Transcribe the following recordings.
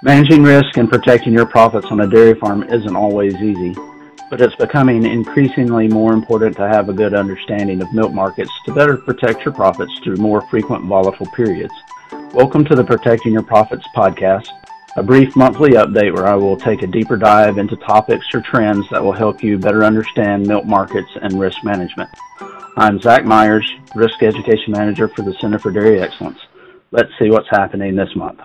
Managing risk and protecting your profits on a dairy farm isn't always easy, but it's becoming increasingly more important to have a good understanding of milk markets to better protect your profits through more frequent volatile periods. Welcome to the Protecting Your Profits podcast, a brief monthly update where I will take a deeper dive into topics or trends that will help you better understand milk markets and risk management. I'm Zach Myers, Risk Education Manager for the Center for Dairy Excellence. Let's see what's happening this month.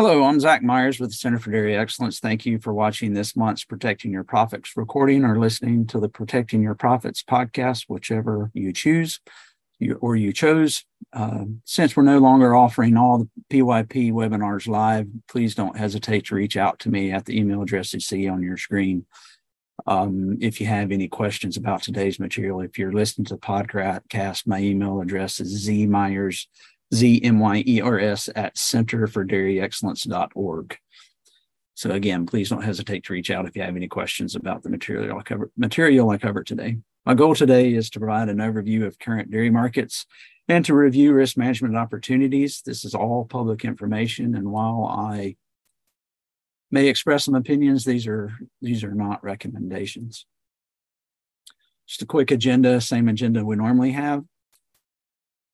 Hello, I'm Zach Myers with the Center for Dairy Excellence. Thank you for watching this month's Protecting Your Profits recording or listening to the Protecting Your Profits podcast, whichever you choose or you chose. Uh, since we're no longer offering all the PYP webinars live, please don't hesitate to reach out to me at the email address you see on your screen. Um, if you have any questions about today's material, if you're listening to the podcast, my email address is zmyers Z-M-Y-E-R-S at centerfordairyexcellence.org. So again, please don't hesitate to reach out if you have any questions about the material I cover material I cover today. My goal today is to provide an overview of current dairy markets and to review risk management opportunities. This is all public information, and while I may express some opinions, these are these are not recommendations. Just a quick agenda, same agenda we normally have.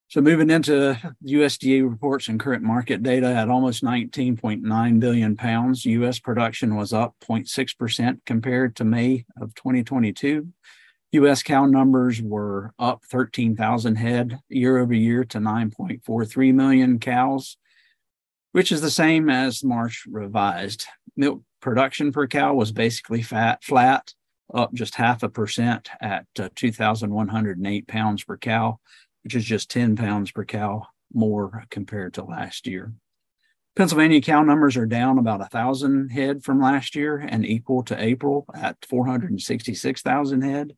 So moving into USDA reports and current market data at almost 19.9 billion pounds, U.S. production was up 0.6% compared to May of 2022. U.S. cow numbers were up 13,000 head year over year to 9.43 million cows, which is the same as March revised. Milk production per cow was basically fat, flat, up just half a percent at uh, 2,108 pounds per cow which is just 10 pounds per cow more compared to last year. Pennsylvania cow numbers are down about a thousand head from last year and equal to April at 466,000 head.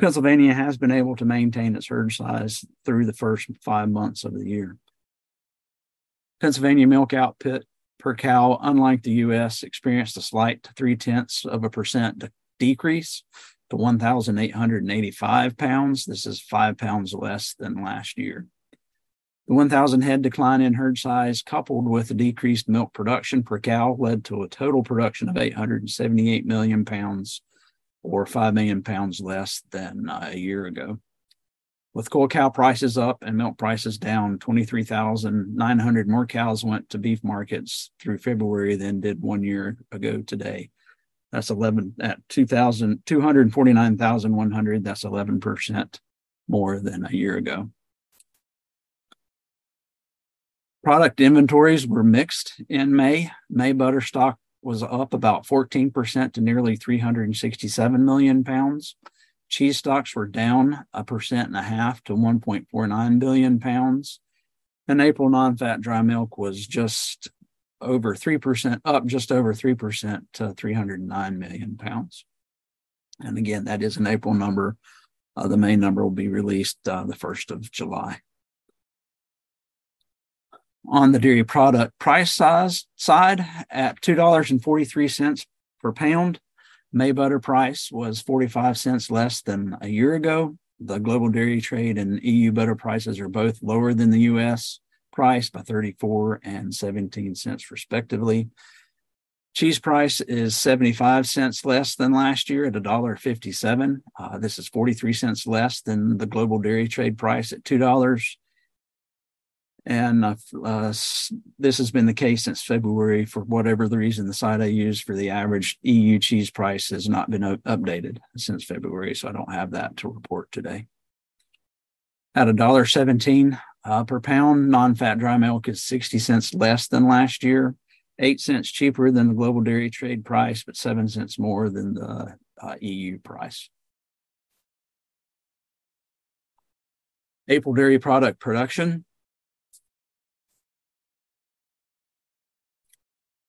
Pennsylvania has been able to maintain its herd size through the first five months of the year. Pennsylvania milk output per cow, unlike the U.S., experienced a slight three tenths of a percent decrease to 1,885 pounds. This is five pounds less than last year. The 1,000 head decline in herd size, coupled with the decreased milk production per cow, led to a total production of 878 million pounds, or 5 million pounds less than uh, a year ago. With cull cow prices up and milk prices down, 23,900 more cows went to beef markets through February than did one year ago today. That's 11 at 2,000, 249,100. That's 11% more than a year ago. Product inventories were mixed in May. May butter stock was up about 14% to nearly 367 million pounds. Cheese stocks were down a percent and a half to 1.49 billion pounds. And April non fat dry milk was just over 3%, up just over 3% to 309 million pounds. And again, that is an April number. Uh, the main number will be released uh, the 1st of July. On the dairy product price size side, at $2.43 per pound, May butter price was 45 cents less than a year ago. The global dairy trade and EU butter prices are both lower than the US price by 34 and 17 cents respectively. Cheese price is 75 cents less than last year at $1.57. Uh, this is 43 cents less than the global dairy trade price at $2. And uh, uh, this has been the case since February. For whatever the reason, the site I use for the average EU cheese price has not been updated since February, so I don't have that to report today. At a $1.17, uh, per pound. Non fat dry milk is 60 cents less than last year, eight cents cheaper than the global dairy trade price, but seven cents more than the uh, EU price. April dairy product production.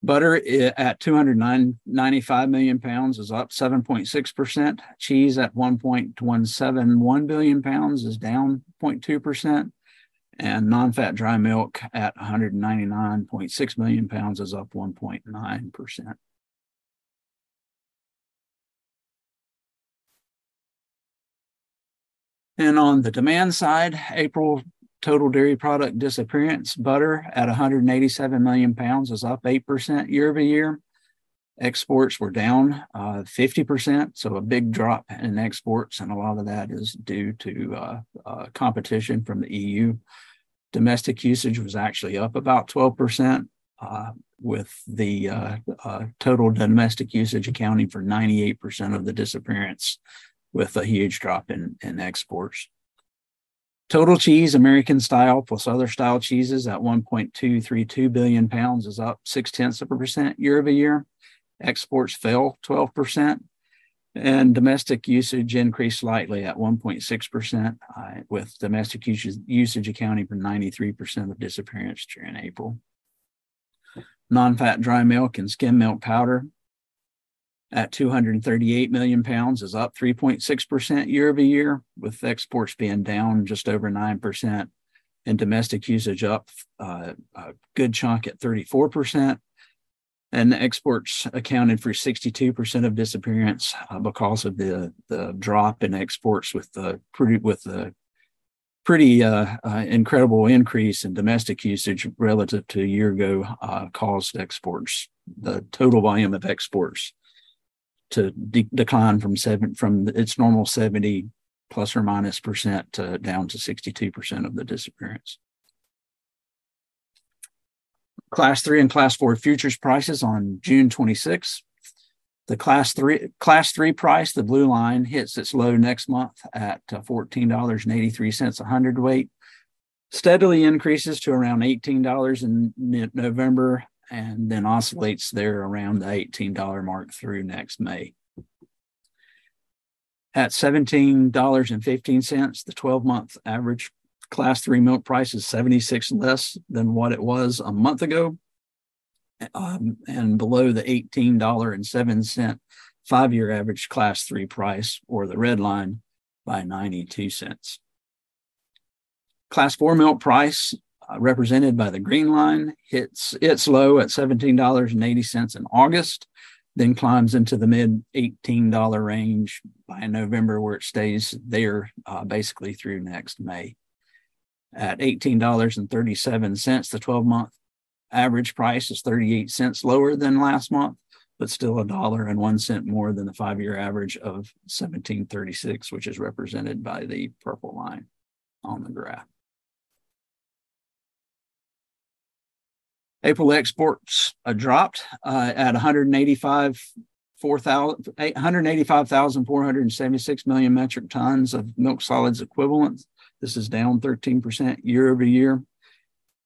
Butter at 295 million pounds is up 7.6%. Cheese at 1.171 billion pounds is down 0.2% and non-fat dry milk at 199.6 million pounds is up 1.9%. And on the demand side, April total dairy product disappearance, butter at 187 million pounds is up 8% year over year. Exports were down uh, 50%, so a big drop in exports, and a lot of that is due to uh, uh, competition from the EU. Domestic usage was actually up about 12%, uh, with the uh, uh, total domestic usage accounting for 98% of the disappearance, with a huge drop in, in exports. Total cheese, American style plus other style cheeses at 1.232 billion pounds is up six tenths of a percent year over year. Exports fell 12%, and domestic usage increased slightly at 1.6%, uh, with domestic usage, usage accounting for 93% of disappearance during April. Non fat dry milk and skim milk powder at 238 million pounds is up 3.6% year over year, with exports being down just over 9% and domestic usage up uh, a good chunk at 34%. And exports accounted for 62% of disappearance uh, because of the, the drop in exports with the with the pretty uh, uh, incredible increase in domestic usage relative to a year ago uh, caused exports, the total volume of exports to de- decline from seven from its normal 70 plus or minus percent to down to 62% of the disappearance. Class three and class four futures prices on June 26. The class three class three price, the blue line, hits its low next month at uh, $14.83 a hundredweight. Steadily increases to around $18 in November and then oscillates there around the $18 mark through next May. At $17.15, the 12 month average class three milk price is 76 less than what it was a month ago um, and below the $18.07 five year average class three price or the red line by 92 cents. Class four milk price represented by the green line, hits its low at $17.80 in August, then climbs into the mid $18 range by November, where it stays there uh, basically through next May. At $18.37, the 12 month average price is 38 cents lower than last month, but still a dollar and one cent more than the five year average of 1736, which is represented by the purple line on the graph. April exports uh, dropped uh, at 185 185,476 million metric tons of milk solids equivalent. This is down 13% year over year.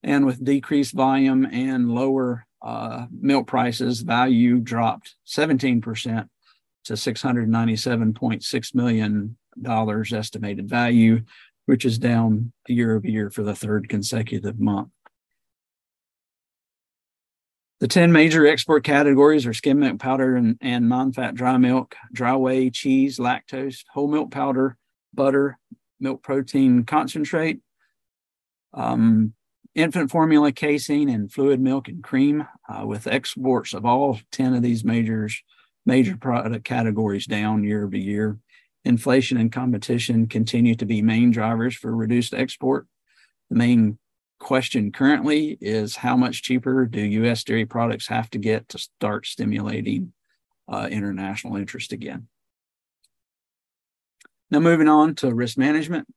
And with decreased volume and lower uh, milk prices, value dropped 17% to $697.6 million estimated value, which is down year over year for the third consecutive month. The 10 major export categories are skim milk powder and, and non fat dry milk, dry whey, cheese, lactose, whole milk powder, butter, milk protein concentrate, um, infant formula casein, and fluid milk and cream, uh, with exports of all 10 of these major, major product categories down year over year. Inflation and competition continue to be main drivers for reduced export. The main question currently is how much cheaper do U.S. dairy products have to get to start stimulating uh, international interest again? Now, moving on to risk management.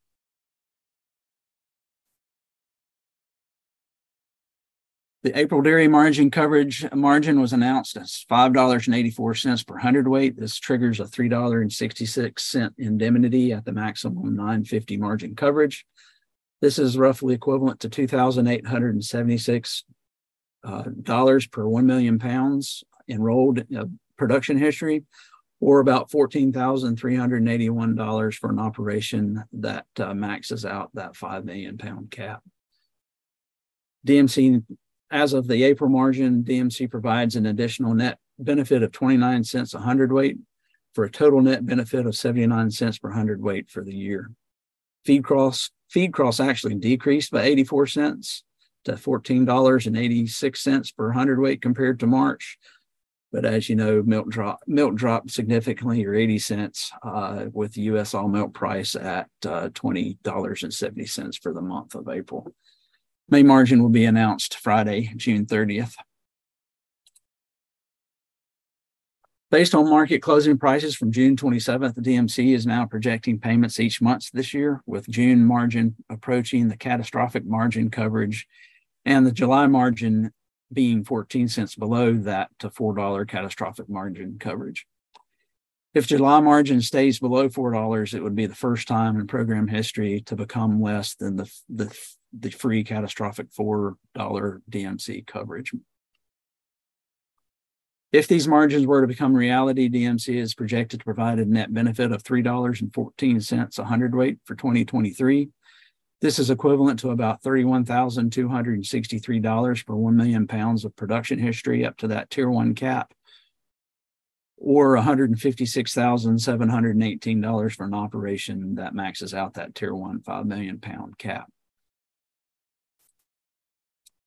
The April dairy margin coverage margin was announced as $5.84 per hundredweight. This triggers a $3.66 indemnity at the maximum 950 margin coverage. This is roughly equivalent to $2,876 uh, per 1 million pounds enrolled uh, production history, or about $14,381 for an operation that uh, maxes out that 5 million pound cap. DMC, as of the April margin, DMC provides an additional net benefit of 29 cents a hundredweight for a total net benefit of 79 cents per hundredweight for the year. Feed costs feed costs actually decreased by 84 cents to $14.86 per hundredweight compared to March. But as you know, milk drop milk dropped significantly, or 80 cents, uh, with the U.S. all milk price at uh, $20.70 for the month of April. May margin will be announced Friday, June 30th. Based on market closing prices from June 27th, the DMC is now projecting payments each month this year, with June margin approaching the catastrophic margin coverage and the July margin being 14 cents below that to $4 catastrophic margin coverage. If July margin stays below $4, it would be the first time in program history to become less than the, the, the free catastrophic $4 DMC coverage. If these margins were to become reality, DMC is projected to provide a net benefit of $3.14 a hundredweight for 2023 this is equivalent to about $31,263 for 1 million pounds of production history up to that tier one cap, or $156,718 for an operation that maxes out that tier one 5 million pound cap.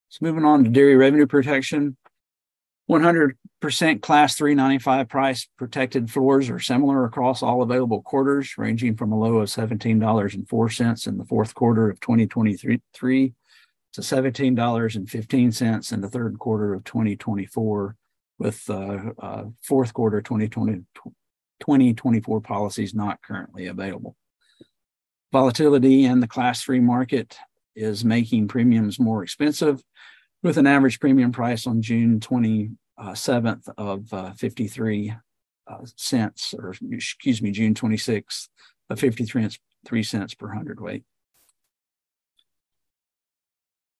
So moving on to dairy revenue protection. 100% class 395 price protected floors are similar across all available quarters, ranging from a low of $17.04 in the fourth quarter of 2023 to $17.15 in the third quarter of 2024, with uh, uh, fourth quarter 2020, 2024 policies not currently available. Volatility in the class three market is making premiums more expensive with an average premium price on June 27th of uh, 53 uh, cents, or excuse me, June 26th of 53 three cents per hundredweight.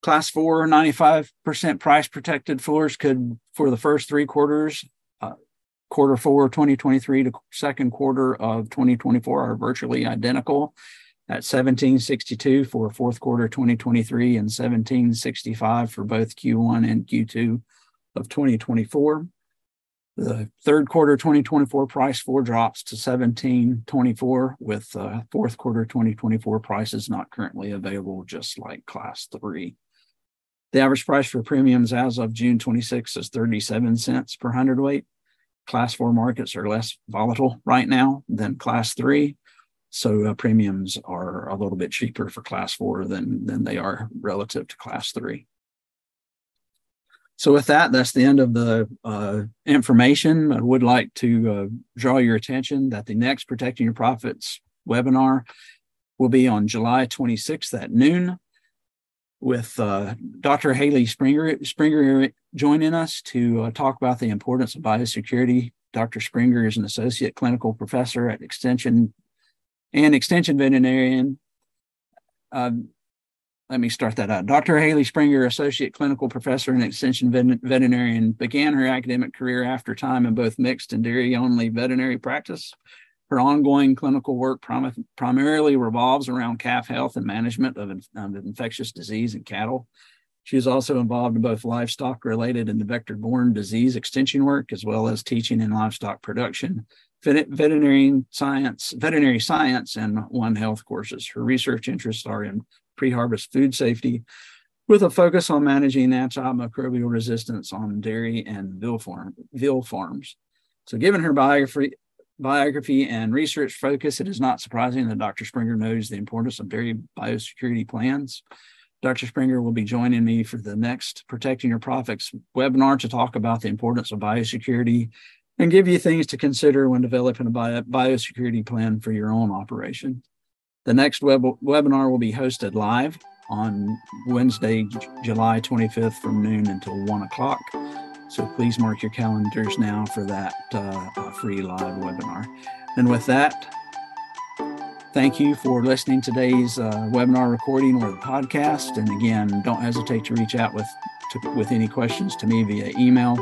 Class four, 95% price protected floors could, for the first three quarters, uh, quarter four 2023 to second quarter of 2024 are virtually identical at 1762 for fourth quarter 2023 and 1765 for both Q1 and Q2 of 2024. The third quarter 2024 price floor drops to 1724 with uh, fourth quarter 2024 prices not currently available, just like class three. The average price for premiums as of June 26 is 37 cents per hundredweight. Class four markets are less volatile right now than class three. So uh, premiums are a little bit cheaper for class four than, than they are relative to class three. So with that, that's the end of the uh, information. I would like to uh, draw your attention that the next Protecting Your Profits webinar will be on July 26th at noon with uh, Dr. Haley Springer, Springer joining us to uh, talk about the importance of biosecurity. Dr. Springer is an associate clinical professor at Extension and extension veterinarian. Um, let me start that out. Dr. Haley Springer, associate clinical professor and extension vet- veterinarian, began her academic career after time in both mixed and dairy only veterinary practice. Her ongoing clinical work prim- primarily revolves around calf health and management of, in- of infectious disease in cattle. She is also involved in both livestock related and the vector borne disease extension work, as well as teaching in livestock production veterinary science, veterinary science, and One Health courses. Her research interests are in pre-harvest food safety, with a focus on managing antimicrobial resistance on dairy and veal, farm, veal farms. So, given her biography, biography and research focus, it is not surprising that Dr. Springer knows the importance of dairy biosecurity plans. Dr. Springer will be joining me for the next Protecting Your Profits webinar to talk about the importance of biosecurity and give you things to consider when developing a bio- biosecurity plan for your own operation. The next web- webinar will be hosted live on Wednesday, July 25th from noon until 1 o'clock. So please mark your calendars now for that uh, free live webinar. And with that, thank you for listening to today's uh, webinar recording or the podcast. And again, don't hesitate to reach out with, to, with any questions to me via email